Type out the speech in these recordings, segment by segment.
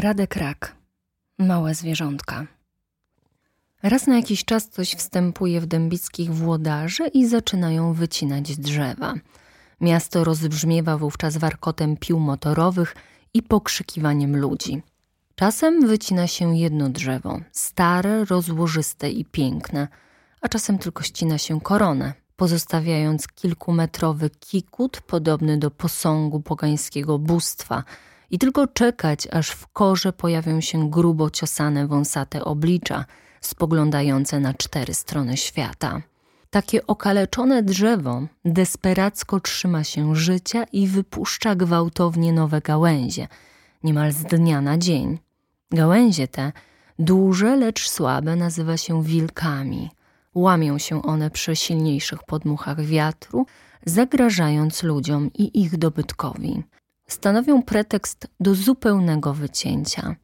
Radek Rak. Małe zwierzątka. Raz na jakiś czas coś wstępuje w dębickich włodarzy i zaczynają wycinać drzewa. Miasto rozbrzmiewa wówczas warkotem pił motorowych i pokrzykiwaniem ludzi. Czasem wycina się jedno drzewo, stare, rozłożyste i piękne, a czasem tylko ścina się koronę, pozostawiając kilkumetrowy kikut podobny do posągu pogańskiego bóstwa – i tylko czekać, aż w korze pojawią się grubo ciosane wąsate oblicza, spoglądające na cztery strony świata. Takie okaleczone drzewo desperacko trzyma się życia i wypuszcza gwałtownie nowe gałęzie, niemal z dnia na dzień. Gałęzie te, duże lecz słabe, nazywa się wilkami. Łamią się one przy silniejszych podmuchach wiatru, zagrażając ludziom i ich dobytkowi stanowią pretekst do zupełnego wycięcia.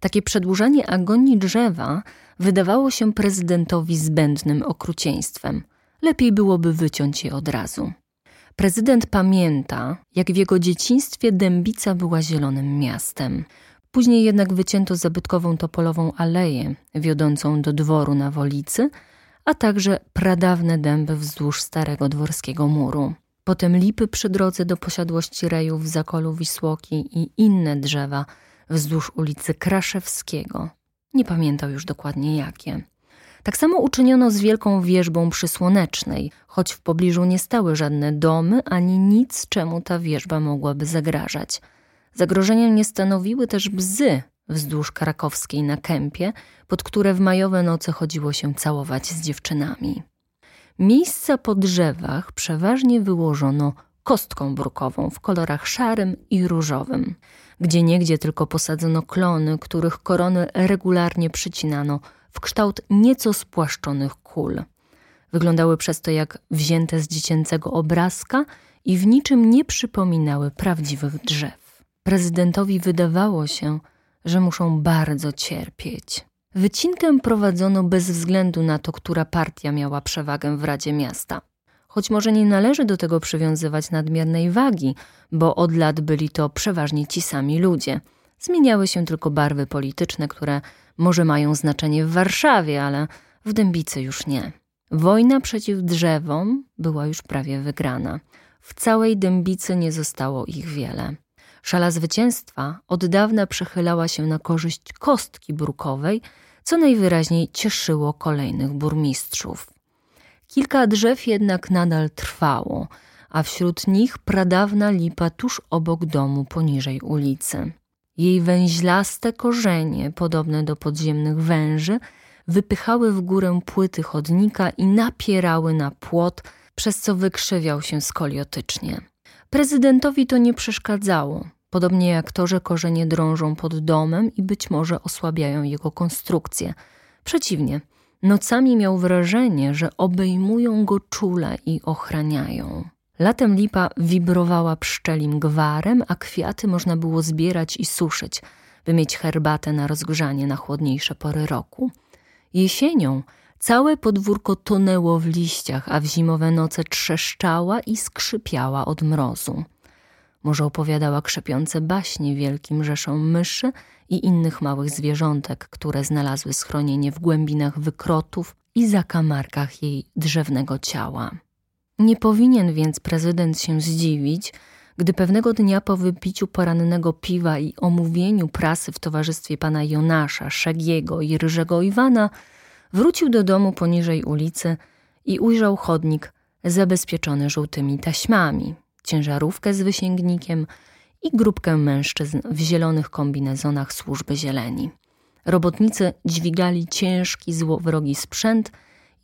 Takie przedłużanie agonii drzewa wydawało się prezydentowi zbędnym okrucieństwem. Lepiej byłoby wyciąć je od razu. Prezydent pamięta, jak w jego dzieciństwie Dębica była zielonym miastem. Później jednak wycięto zabytkową topolową aleję wiodącą do dworu na Wolicy, a także pradawne dęby wzdłuż starego dworskiego muru potem lipy przy drodze do posiadłości rejów w Zakolu Wisłoki i inne drzewa wzdłuż ulicy Kraszewskiego. Nie pamiętał już dokładnie jakie. Tak samo uczyniono z wielką wieżbą przysłonecznej, choć w pobliżu nie stały żadne domy ani nic, czemu ta wieżba mogłaby zagrażać. Zagrożeniem nie stanowiły też bzy wzdłuż krakowskiej na kępie, pod które w majowe noce chodziło się całować z dziewczynami. Miejsca po drzewach przeważnie wyłożono kostką brukową w kolorach szarym i różowym. Gdzie niegdzie tylko posadzono klony, których korony regularnie przycinano w kształt nieco spłaszczonych kul. Wyglądały przez to jak wzięte z dziecięcego obrazka i w niczym nie przypominały prawdziwych drzew. Prezydentowi wydawało się, że muszą bardzo cierpieć. Wycinkę prowadzono bez względu na to, która partia miała przewagę w Radzie Miasta. Choć może nie należy do tego przywiązywać nadmiernej wagi, bo od lat byli to przeważnie ci sami ludzie. Zmieniały się tylko barwy polityczne, które może mają znaczenie w Warszawie, ale w Dębicy już nie. Wojna przeciw drzewom była już prawie wygrana. W całej Dębicy nie zostało ich wiele. Szala zwycięstwa od dawna przechylała się na korzyść kostki brukowej, co najwyraźniej cieszyło kolejnych burmistrzów. Kilka drzew jednak nadal trwało, a wśród nich pradawna lipa tuż obok domu poniżej ulicy. Jej węźlaste korzenie, podobne do podziemnych węży, wypychały w górę płyty chodnika i napierały na płot, przez co wykrzywiał się skoliotycznie. Prezydentowi to nie przeszkadzało. Podobnie jak to, że korzenie drążą pod domem i być może osłabiają jego konstrukcję. Przeciwnie, nocami miał wrażenie, że obejmują go czule i ochraniają. Latem lipa wibrowała pszczelim gwarem, a kwiaty można było zbierać i suszyć, by mieć herbatę na rozgrzanie na chłodniejsze pory roku. Jesienią całe podwórko tonęło w liściach, a w zimowe noce trzeszczała i skrzypiała od mrozu. Może opowiadała krzepiące baśnie wielkim rzeszom myszy i innych małych zwierzątek, które znalazły schronienie w głębinach wykrotów i zakamarkach jej drzewnego ciała. Nie powinien więc prezydent się zdziwić, gdy pewnego dnia po wypiciu porannego piwa i omówieniu prasy w towarzystwie pana Jonasza, Szegiego i Ryżego Iwana wrócił do domu poniżej ulicy i ujrzał chodnik zabezpieczony żółtymi taśmami, ciężarówkę z wysięgnikiem i grupkę mężczyzn w zielonych kombinezonach służby zieleni. Robotnicy dźwigali ciężki, złowrogi sprzęt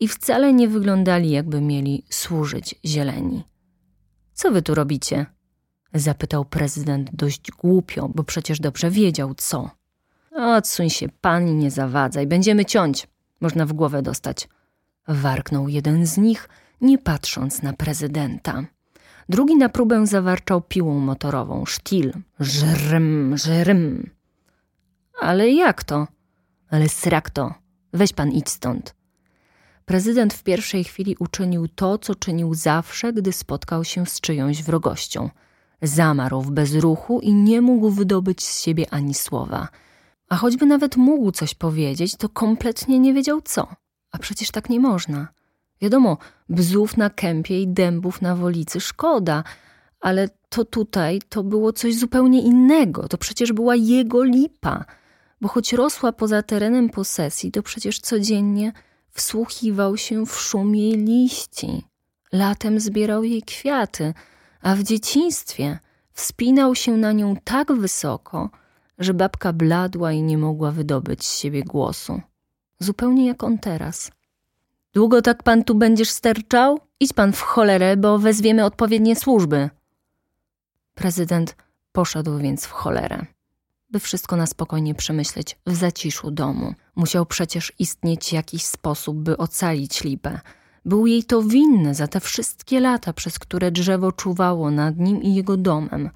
i wcale nie wyglądali, jakby mieli służyć zieleni. Co wy tu robicie? zapytał prezydent dość głupio, bo przecież dobrze wiedział co. Odsuń się pan i nie zawadzaj, będziemy ciąć. Można w głowę dostać. Warknął jeden z nich, nie patrząc na prezydenta. Drugi na próbę zawarczał piłą motorową. Sztil. Żrym, żrym. Ale jak to? Ale srak to. Weź pan idź stąd. Prezydent w pierwszej chwili uczynił to, co czynił zawsze, gdy spotkał się z czyjąś wrogością. Zamarł w bezruchu i nie mógł wydobyć z siebie ani słowa. A choćby nawet mógł coś powiedzieć, to kompletnie nie wiedział co. A przecież tak nie można. Wiadomo, bzów na kępie i dębów na wolicy szkoda, ale to tutaj to było coś zupełnie innego. To przecież była jego lipa, bo choć rosła poza terenem posesji, to przecież codziennie wsłuchiwał się w szum jej liści. Latem zbierał jej kwiaty, a w dzieciństwie wspinał się na nią tak wysoko, że babka bladła i nie mogła wydobyć z siebie głosu. Zupełnie jak on teraz. Długo tak pan tu będziesz sterczał? Idź pan w cholerę, bo wezwiemy odpowiednie służby. Prezydent poszedł więc w cholerę, by wszystko na spokojnie przemyśleć w zaciszu domu. Musiał przecież istnieć jakiś sposób, by ocalić lipę. Był jej to winny za te wszystkie lata, przez które drzewo czuwało nad nim i jego domem.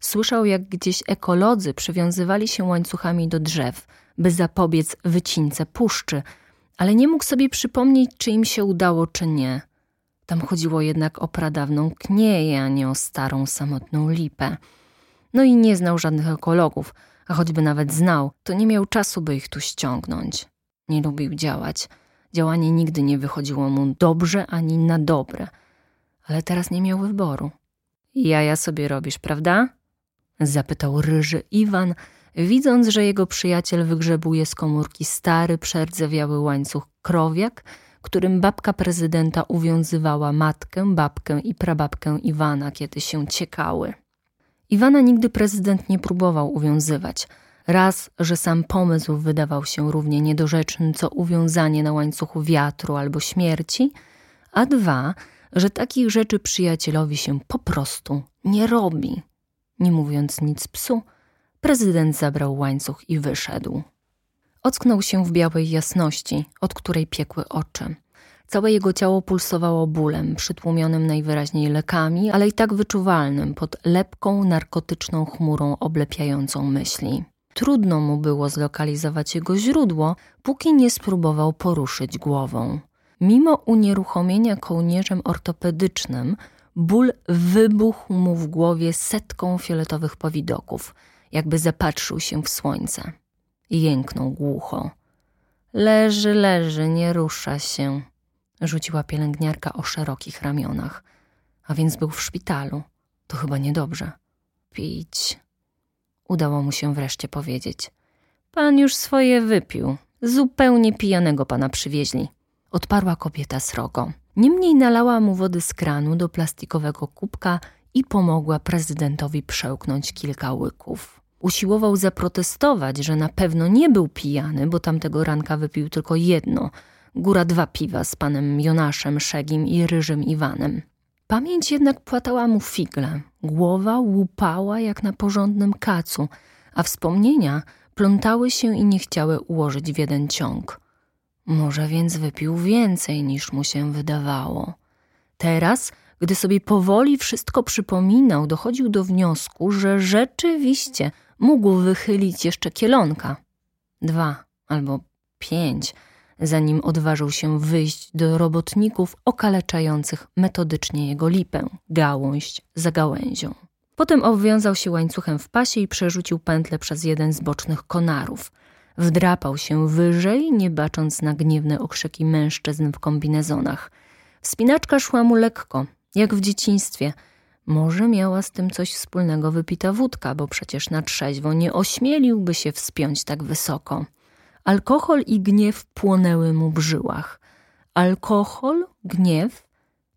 Słyszał, jak gdzieś ekolodzy przywiązywali się łańcuchami do drzew, by zapobiec wycince puszczy, ale nie mógł sobie przypomnieć, czy im się udało, czy nie. Tam chodziło jednak o pradawną knieję, a nie o starą, samotną lipę. No i nie znał żadnych ekologów, a choćby nawet znał, to nie miał czasu, by ich tu ściągnąć. Nie lubił działać. Działanie nigdy nie wychodziło mu dobrze ani na dobre. Ale teraz nie miał wyboru. Jaja sobie robisz, prawda? Zapytał ryży Iwan, widząc, że jego przyjaciel wygrzebuje z komórki stary, przerdzewiały łańcuch krowiak, którym babka prezydenta uwiązywała matkę, babkę i prababkę Iwana, kiedy się ciekały. Iwana nigdy prezydent nie próbował uwiązywać. Raz, że sam pomysł wydawał się równie niedorzeczny, co uwiązanie na łańcuchu wiatru albo śmierci, a dwa, że takich rzeczy przyjacielowi się po prostu nie robi. Nie mówiąc nic psu, prezydent zabrał łańcuch i wyszedł. Ocknął się w białej jasności, od której piekły oczy. Całe jego ciało pulsowało bólem, przytłumionym najwyraźniej lekami, ale i tak wyczuwalnym pod lepką, narkotyczną chmurą oblepiającą myśli. Trudno mu było zlokalizować jego źródło, póki nie spróbował poruszyć głową. Mimo unieruchomienia kołnierzem ortopedycznym, ból wybuchł mu w głowie setką fioletowych powidoków, jakby zapatrzył się w słońce jęknął głucho. Leży, leży, nie rusza się, rzuciła pielęgniarka o szerokich ramionach. A więc był w szpitalu. To chyba niedobrze. Pić. Udało mu się wreszcie powiedzieć. Pan już swoje wypił. Zupełnie pijanego pana przywieźli. Odparła kobieta srogo. Niemniej nalała mu wody z kranu do plastikowego kubka i pomogła prezydentowi przełknąć kilka łyków. Usiłował zaprotestować, że na pewno nie był pijany, bo tamtego ranka wypił tylko jedno, góra dwa piwa z panem Jonaszem, Szegim i Ryżym Iwanem. Pamięć jednak płatała mu figle, głowa łupała jak na porządnym kacu, a wspomnienia plątały się i nie chciały ułożyć w jeden ciąg. Może więc wypił więcej niż mu się wydawało. Teraz gdy sobie powoli wszystko przypominał, dochodził do wniosku, że rzeczywiście mógł wychylić jeszcze kielonka. Dwa albo pięć, zanim odważył się wyjść do robotników okaleczających metodycznie jego lipę, gałąź za gałęzią. Potem obwiązał się łańcuchem w pasie i przerzucił pętlę przez jeden z bocznych konarów. Wdrapał się wyżej, nie bacząc na gniewne okrzyki mężczyzn w kombinezonach. Wspinaczka szła mu lekko, jak w dzieciństwie. Może miała z tym coś wspólnego wypita wódka, bo przecież na trzeźwo nie ośmieliłby się wspiąć tak wysoko. Alkohol i gniew płonęły mu w żyłach. Alkohol, gniew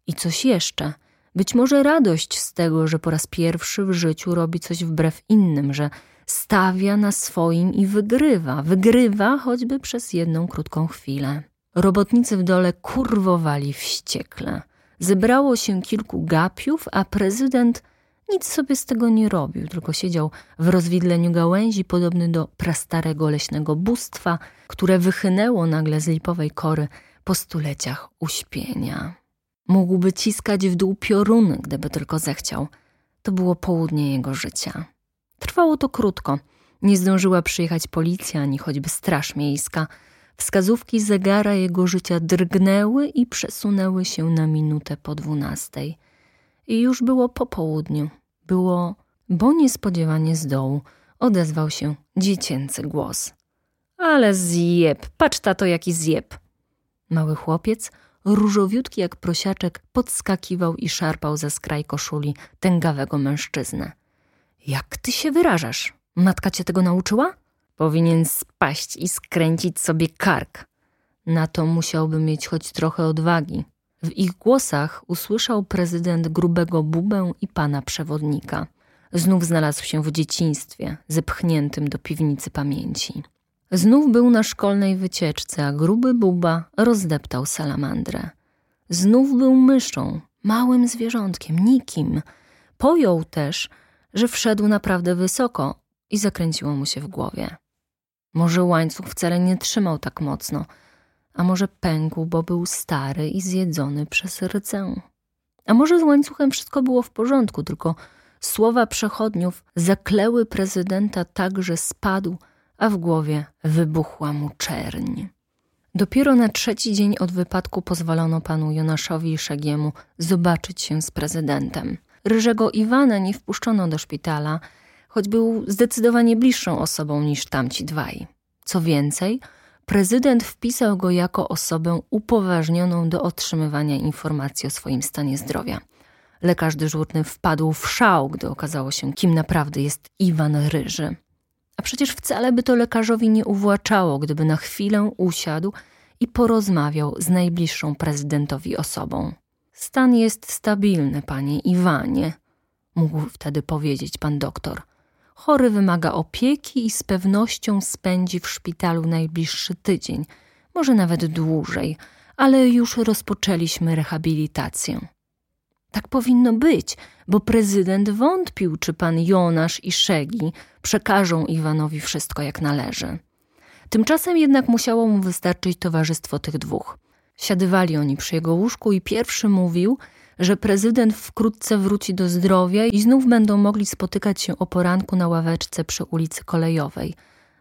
i coś jeszcze. Być może radość z tego, że po raz pierwszy w życiu robi coś wbrew innym, że stawia na swoim i wygrywa. Wygrywa choćby przez jedną krótką chwilę. Robotnicy w dole kurwowali wściekle. Zebrało się kilku gapiów, a prezydent nic sobie z tego nie robił, tylko siedział w rozwidleniu gałęzi, podobny do prastarego leśnego bóstwa, które wychynęło nagle z lipowej kory po stuleciach uśpienia. Mógłby ciskać w dół pioruny, gdyby tylko zechciał. To było południe jego życia. Trwało to krótko. Nie zdążyła przyjechać policja ani choćby straż miejska – Wskazówki zegara jego życia drgnęły i przesunęły się na minutę po dwunastej. I już było po południu. Było, bo niespodziewanie z dołu odezwał się dziecięcy głos. Ale zjeb, patrz tato jaki zjeb. Mały chłopiec, różowiutki jak prosiaczek, podskakiwał i szarpał ze skraj koszuli tęgawego mężczyznę. Jak ty się wyrażasz? Matka cię tego nauczyła? Powinien spaść i skręcić sobie kark. Na to musiałby mieć choć trochę odwagi. W ich głosach usłyszał prezydent grubego bubę i pana przewodnika. Znów znalazł się w dzieciństwie, zepchniętym do piwnicy pamięci. Znów był na szkolnej wycieczce, a gruby buba rozdeptał salamandrę. Znów był myszą, małym zwierzątkiem, nikim. Pojął też, że wszedł naprawdę wysoko i zakręciło mu się w głowie. Może łańcuch wcale nie trzymał tak mocno, a może pękł, bo był stary i zjedzony przez rdzę. A może z łańcuchem wszystko było w porządku, tylko słowa przechodniów zakleły prezydenta tak, że spadł, a w głowie wybuchła mu czerń. Dopiero na trzeci dzień od wypadku pozwolono panu Jonaszowi Szegiemu zobaczyć się z prezydentem. Ryżego Iwana nie wpuszczono do szpitala, choć był zdecydowanie bliższą osobą niż tamci dwaj. Co więcej, prezydent wpisał go jako osobę upoważnioną do otrzymywania informacji o swoim stanie zdrowia. Lekarz dyżurny wpadł w szał, gdy okazało się, kim naprawdę jest Iwan Ryży. A przecież wcale by to lekarzowi nie uwłaczało, gdyby na chwilę usiadł i porozmawiał z najbliższą prezydentowi osobą. Stan jest stabilny, panie Iwanie, mógł wtedy powiedzieć pan doktor. Chory wymaga opieki i z pewnością spędzi w szpitalu najbliższy tydzień, może nawet dłużej, ale już rozpoczęliśmy rehabilitację. Tak powinno być, bo prezydent wątpił, czy pan Jonasz i Szegi przekażą Iwanowi wszystko jak należy. Tymczasem jednak musiało mu wystarczyć towarzystwo tych dwóch. Siadywali oni przy jego łóżku i pierwszy mówił, że prezydent wkrótce wróci do zdrowia i znów będą mogli spotykać się o poranku na ławeczce przy ulicy Kolejowej,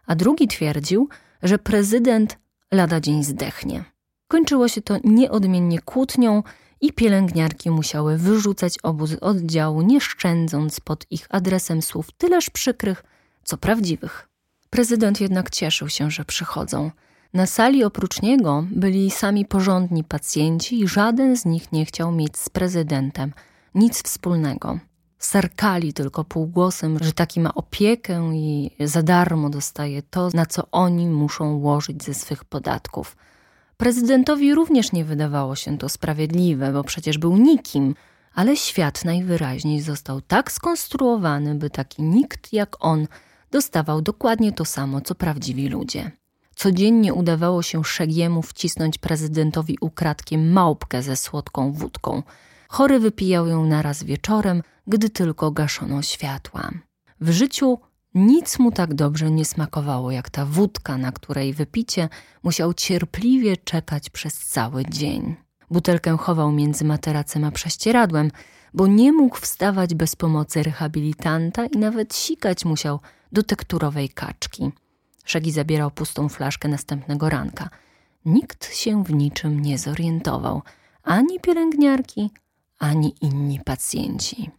a drugi twierdził, że prezydent lada dzień zdechnie. Kończyło się to nieodmiennie kłótnią i pielęgniarki musiały wyrzucać obóz z oddziału, nie szczędząc pod ich adresem słów tyleż przykrych, co prawdziwych. Prezydent jednak cieszył się, że przychodzą – na sali oprócz niego byli sami porządni pacjenci i żaden z nich nie chciał mieć z prezydentem nic wspólnego. Sarkali tylko półgłosem, że taki ma opiekę i za darmo dostaje to, na co oni muszą łożyć ze swych podatków. Prezydentowi również nie wydawało się to sprawiedliwe, bo przecież był nikim, ale świat najwyraźniej został tak skonstruowany, by taki nikt jak on dostawał dokładnie to samo, co prawdziwi ludzie. Codziennie udawało się Szegiemu wcisnąć prezydentowi ukradkiem małpkę ze słodką wódką. Chory wypijał ją naraz wieczorem, gdy tylko gaszono światła. W życiu nic mu tak dobrze nie smakowało jak ta wódka, na której wypicie musiał cierpliwie czekać przez cały dzień. Butelkę chował między materacem a prześcieradłem, bo nie mógł wstawać bez pomocy rehabilitanta i nawet sikać musiał do tekturowej kaczki. Szegi zabierał pustą flaszkę następnego ranka. Nikt się w niczym nie zorientował, ani pielęgniarki, ani inni pacjenci.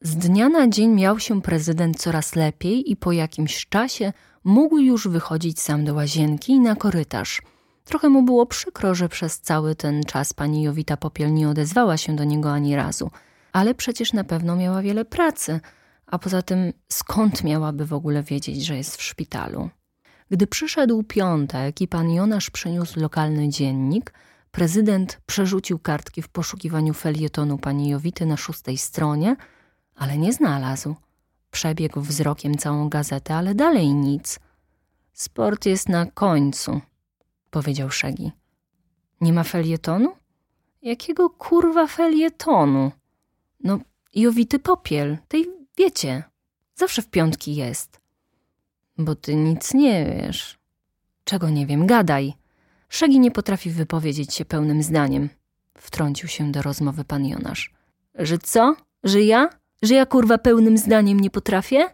Z dnia na dzień miał się prezydent coraz lepiej i po jakimś czasie mógł już wychodzić sam do łazienki i na korytarz. Trochę mu było przykro, że przez cały ten czas pani Jowita Popiel nie odezwała się do niego ani razu, ale przecież na pewno miała wiele pracy, a poza tym skąd miałaby w ogóle wiedzieć, że jest w szpitalu? Gdy przyszedł piątek i pan Jonasz przyniósł lokalny dziennik, prezydent przerzucił kartki w poszukiwaniu felietonu pani Jowity na szóstej stronie, ale nie znalazł. Przebiegł wzrokiem całą gazetę, ale dalej nic. Sport jest na końcu, powiedział Szegi. Nie ma felietonu? Jakiego kurwa felietonu? No, Jowity popiel, tej wiecie, zawsze w piątki jest. Bo ty nic nie wiesz. Czego nie wiem, gadaj. Szegi nie potrafi wypowiedzieć się pełnym zdaniem. Wtrącił się do rozmowy pan Jonasz. Że co? Że ja? Że ja kurwa pełnym zdaniem nie potrafię?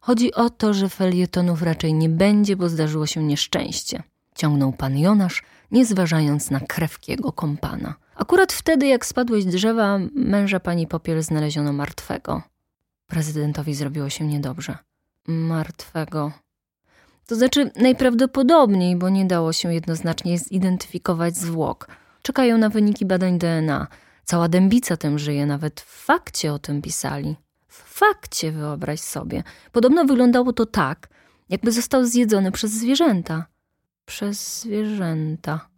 Chodzi o to, że felietonów raczej nie będzie, bo zdarzyło się nieszczęście. Ciągnął pan Jonasz, nie zważając na krewkiego kompana. Akurat wtedy, jak spadłeś drzewa, męża pani Popiel znaleziono martwego. Prezydentowi zrobiło się niedobrze martwego. To znaczy najprawdopodobniej, bo nie dało się jednoznacznie zidentyfikować zwłok. Czekają na wyniki badań DNA. Cała dębica tym żyje, nawet w fakcie o tym pisali. W fakcie, wyobraź sobie. Podobno wyglądało to tak, jakby został zjedzony przez zwierzęta. Przez zwierzęta,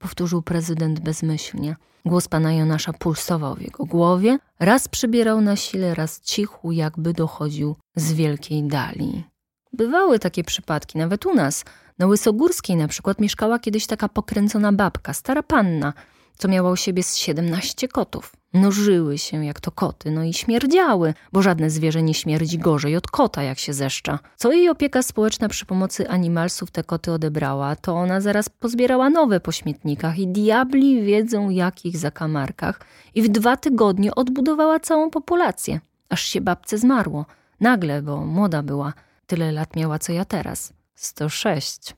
powtórzył prezydent bezmyślnie. Głos pana Jonasza pulsował w jego głowie, raz przybierał na sile, raz cichł, jakby dochodził z wielkiej dali. Bywały takie przypadki, nawet u nas. Na Łysogórskiej na przykład mieszkała kiedyś taka pokręcona babka, stara panna, co miała u siebie z siedemnaście kotów. Mnożyły się jak to koty, no i śmierdziały, bo żadne zwierzę nie śmierdzi gorzej od kota, jak się zeszcza. Co jej opieka społeczna przy pomocy animalsów te koty odebrała, to ona zaraz pozbierała nowe po śmietnikach i diabli wiedzą jakich zakamarkach i w dwa tygodnie odbudowała całą populację. Aż się babce zmarło. Nagle, bo młoda była. Tyle lat miała co ja teraz. Sto sześć.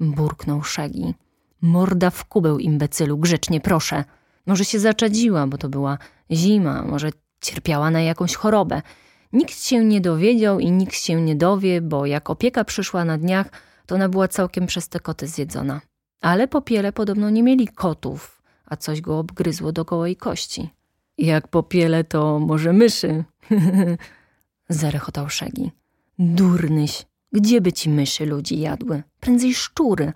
Burknął Szegi. Morda w kubeł, imbecylu, grzecznie proszę. Może się zaczadziła, bo to była zima, może cierpiała na jakąś chorobę. Nikt się nie dowiedział i nikt się nie dowie, bo jak opieka przyszła na dniach, to ona była całkiem przez te koty zjedzona. Ale popiele podobno nie mieli kotów, a coś go obgryzło do gołej kości. Jak popiele, to może myszy? Zarechotał Szegi. Durnyś, gdzie by ci myszy ludzi jadły? Prędzej szczury.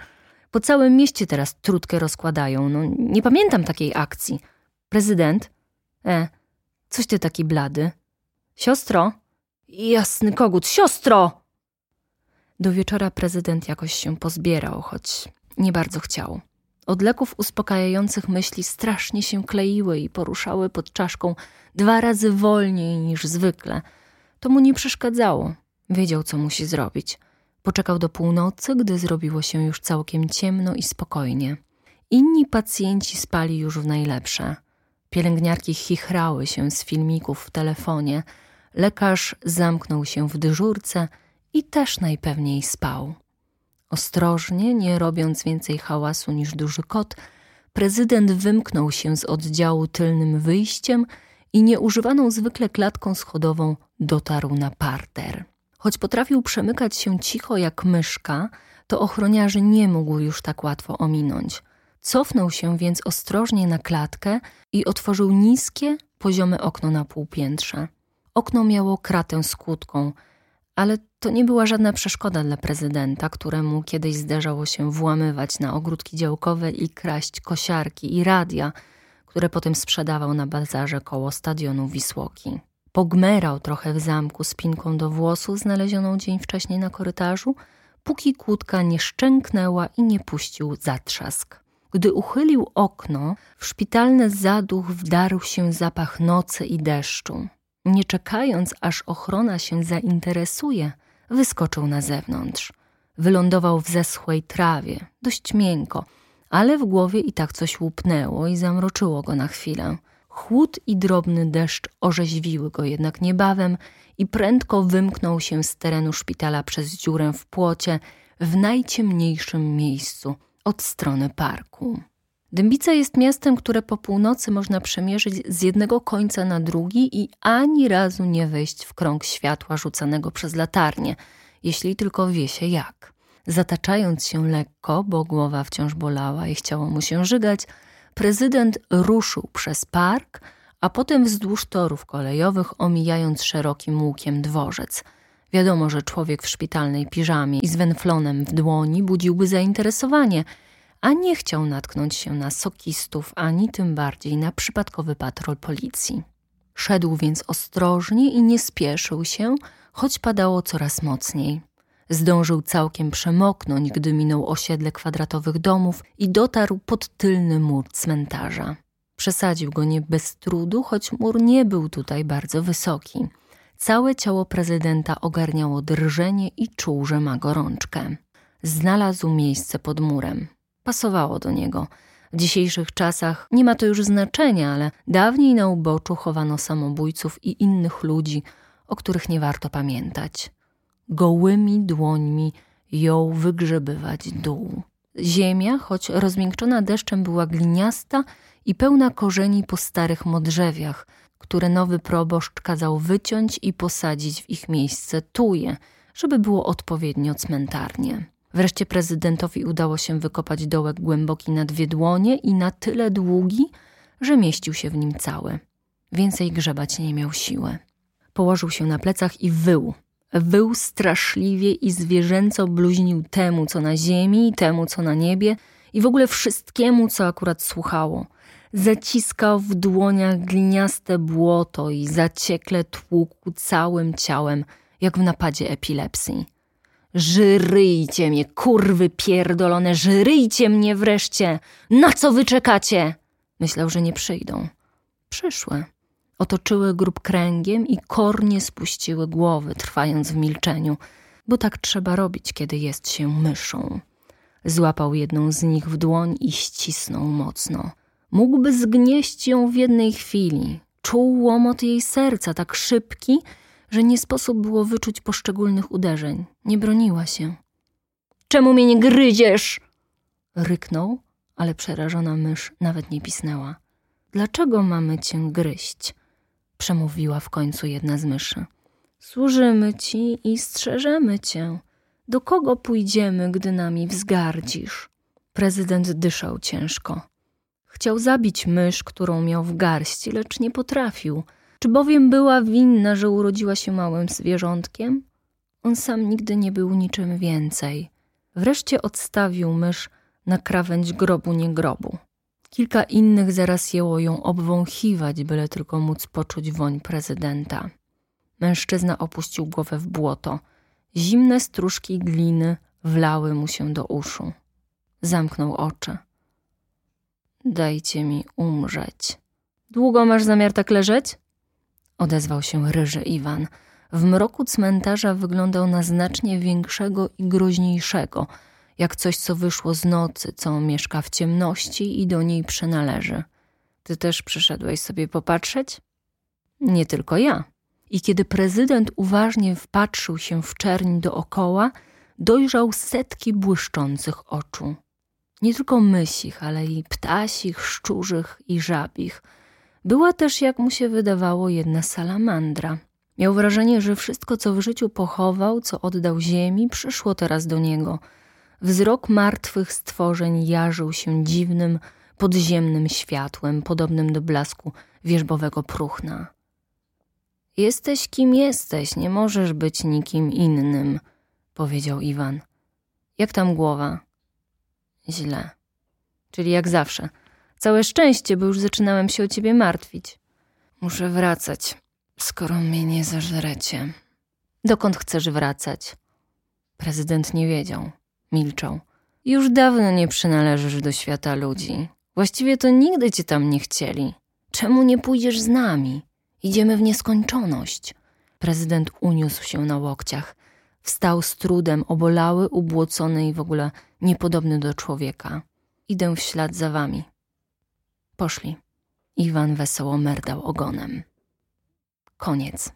Po całym mieście teraz trutkę rozkładają. No, nie pamiętam takiej akcji. Prezydent? E, coś ty taki blady. Siostro? Jasny kogut, siostro! Do wieczora prezydent jakoś się pozbierał, choć nie bardzo chciał. Od leków uspokajających myśli strasznie się kleiły i poruszały pod czaszką dwa razy wolniej niż zwykle. To mu nie przeszkadzało. Wiedział, co musi zrobić. Poczekał do północy, gdy zrobiło się już całkiem ciemno i spokojnie. Inni pacjenci spali już w najlepsze. Pielęgniarki chichrały się z filmików w telefonie. Lekarz zamknął się w dyżurce i też najpewniej spał. Ostrożnie, nie robiąc więcej hałasu niż duży kot, prezydent wymknął się z oddziału tylnym wyjściem i nieużywaną zwykle klatką schodową dotarł na parter. Choć potrafił przemykać się cicho jak myszka, to ochroniarzy nie mógł już tak łatwo ominąć. Cofnął się więc ostrożnie na klatkę i otworzył niskie, poziome okno na półpiętrze. Okno miało kratę z kłódką, ale to nie była żadna przeszkoda dla prezydenta, któremu kiedyś zdarzało się włamywać na ogródki działkowe i kraść kosiarki i radia, które potem sprzedawał na bazarze koło stadionu Wisłoki. Pogmerał trochę w zamku spinką do włosów znalezioną dzień wcześniej na korytarzu, póki kłódka nie szczęknęła i nie puścił zatrzask. Gdy uchylił okno, w szpitalny zaduch wdarł się zapach nocy i deszczu. Nie czekając, aż ochrona się zainteresuje, wyskoczył na zewnątrz. Wylądował w zeschłej trawie, dość miękko, ale w głowie i tak coś łupnęło i zamroczyło go na chwilę. Chłód i drobny deszcz orzeźwiły go jednak niebawem i prędko wymknął się z terenu szpitala przez dziurę w płocie w najciemniejszym miejscu od strony parku. Dębica jest miastem, które po północy można przemierzyć z jednego końca na drugi i ani razu nie wejść w krąg światła rzucanego przez latarnię, jeśli tylko wie się jak. Zataczając się lekko, bo głowa wciąż bolała i chciało mu się żygać, prezydent ruszył przez park, a potem wzdłuż torów kolejowych, omijając szerokim łukiem dworzec. Wiadomo, że człowiek w szpitalnej piżamie i z wenflonem w dłoni budziłby zainteresowanie, a nie chciał natknąć się na sokistów, ani tym bardziej na przypadkowy patrol policji. Szedł więc ostrożnie i nie spieszył się, choć padało coraz mocniej. Zdążył całkiem przemoknąć, gdy minął osiedle kwadratowych domów i dotarł pod tylny mur cmentarza. Przesadził go nie bez trudu, choć mur nie był tutaj bardzo wysoki. Całe ciało prezydenta ogarniało drżenie i czuł, że ma gorączkę. Znalazł miejsce pod murem. Pasowało do niego. W dzisiejszych czasach nie ma to już znaczenia, ale dawniej na uboczu chowano samobójców i innych ludzi, o których nie warto pamiętać gołymi dłońmi jął wygrzebywać dół. Ziemia, choć rozmiękczona deszczem, była gliniasta i pełna korzeni po starych modrzewiach, które nowy proboszcz kazał wyciąć i posadzić w ich miejsce tuje, żeby było odpowiednio cmentarnie. Wreszcie prezydentowi udało się wykopać dołek głęboki na dwie dłonie i na tyle długi, że mieścił się w nim cały. Więcej grzebać nie miał siły. Położył się na plecach i wył. Wył straszliwie i zwierzęco bluźnił temu, co na ziemi, temu, co na niebie i w ogóle wszystkiemu, co akurat słuchało. Zaciskał w dłoniach gliniaste błoto i zaciekle tłukł całym ciałem, jak w napadzie epilepsji. Żyryjcie mnie, kurwy pierdolone, żyryjcie mnie wreszcie! Na co wy czekacie? Myślał, że nie przyjdą. Przyszły. Otoczyły grób kręgiem i kornie spuściły głowy, trwając w milczeniu, bo tak trzeba robić, kiedy jest się myszą. Złapał jedną z nich w dłoń i ścisnął mocno. Mógłby zgnieść ją w jednej chwili. Czuł łomot jej serca tak szybki, że nie sposób było wyczuć poszczególnych uderzeń. Nie broniła się. Czemu mnie nie gryziesz? Ryknął, ale przerażona mysz nawet nie pisnęła. Dlaczego mamy cię gryźć? Przemówiła w końcu jedna z myszy. Służymy ci i strzeżemy cię. Do kogo pójdziemy, gdy nami wzgardzisz? Prezydent dyszał ciężko. Chciał zabić mysz, którą miał w garści, lecz nie potrafił. Czy bowiem była winna, że urodziła się małym zwierzątkiem? On sam nigdy nie był niczym więcej. Wreszcie odstawił mysz na krawędź grobu nie grobu. Kilka innych zaraz jęło ją obwąchiwać, byle tylko móc poczuć woń prezydenta. Mężczyzna opuścił głowę w błoto. Zimne stróżki gliny wlały mu się do uszu. Zamknął oczy. Dajcie mi umrzeć. Długo masz zamiar tak leżeć? Odezwał się ryży Iwan. W mroku cmentarza wyglądał na znacznie większego i groźniejszego, jak coś, co wyszło z nocy, co mieszka w ciemności i do niej przynależy. Ty też przyszedłeś sobie popatrzeć? Nie tylko ja. I kiedy prezydent uważnie wpatrzył się w czerń dookoła, dojrzał setki błyszczących oczu. Nie tylko mysich, ale i ptasich, szczurzych i żabich. Była też, jak mu się wydawało, jedna salamandra. Miał wrażenie, że wszystko, co w życiu pochował, co oddał ziemi, przyszło teraz do niego. Wzrok martwych stworzeń jarzył się dziwnym, podziemnym światłem, podobnym do blasku wierzbowego próchna. Jesteś kim jesteś, nie możesz być nikim innym, powiedział Iwan. Jak tam głowa? Źle. Czyli jak zawsze. Całe szczęście, bo już zaczynałem się o ciebie martwić. Muszę wracać, skoro mnie nie zażrecie. Dokąd chcesz wracać? Prezydent nie wiedział. Milczał. Już dawno nie przynależysz do świata ludzi. Właściwie to nigdy cię tam nie chcieli. Czemu nie pójdziesz z nami? Idziemy w nieskończoność. Prezydent uniósł się na łokciach. Wstał z trudem, obolały, ubłocony i w ogóle niepodobny do człowieka. Idę w ślad za wami. Poszli. Iwan wesoło merdał ogonem. Koniec.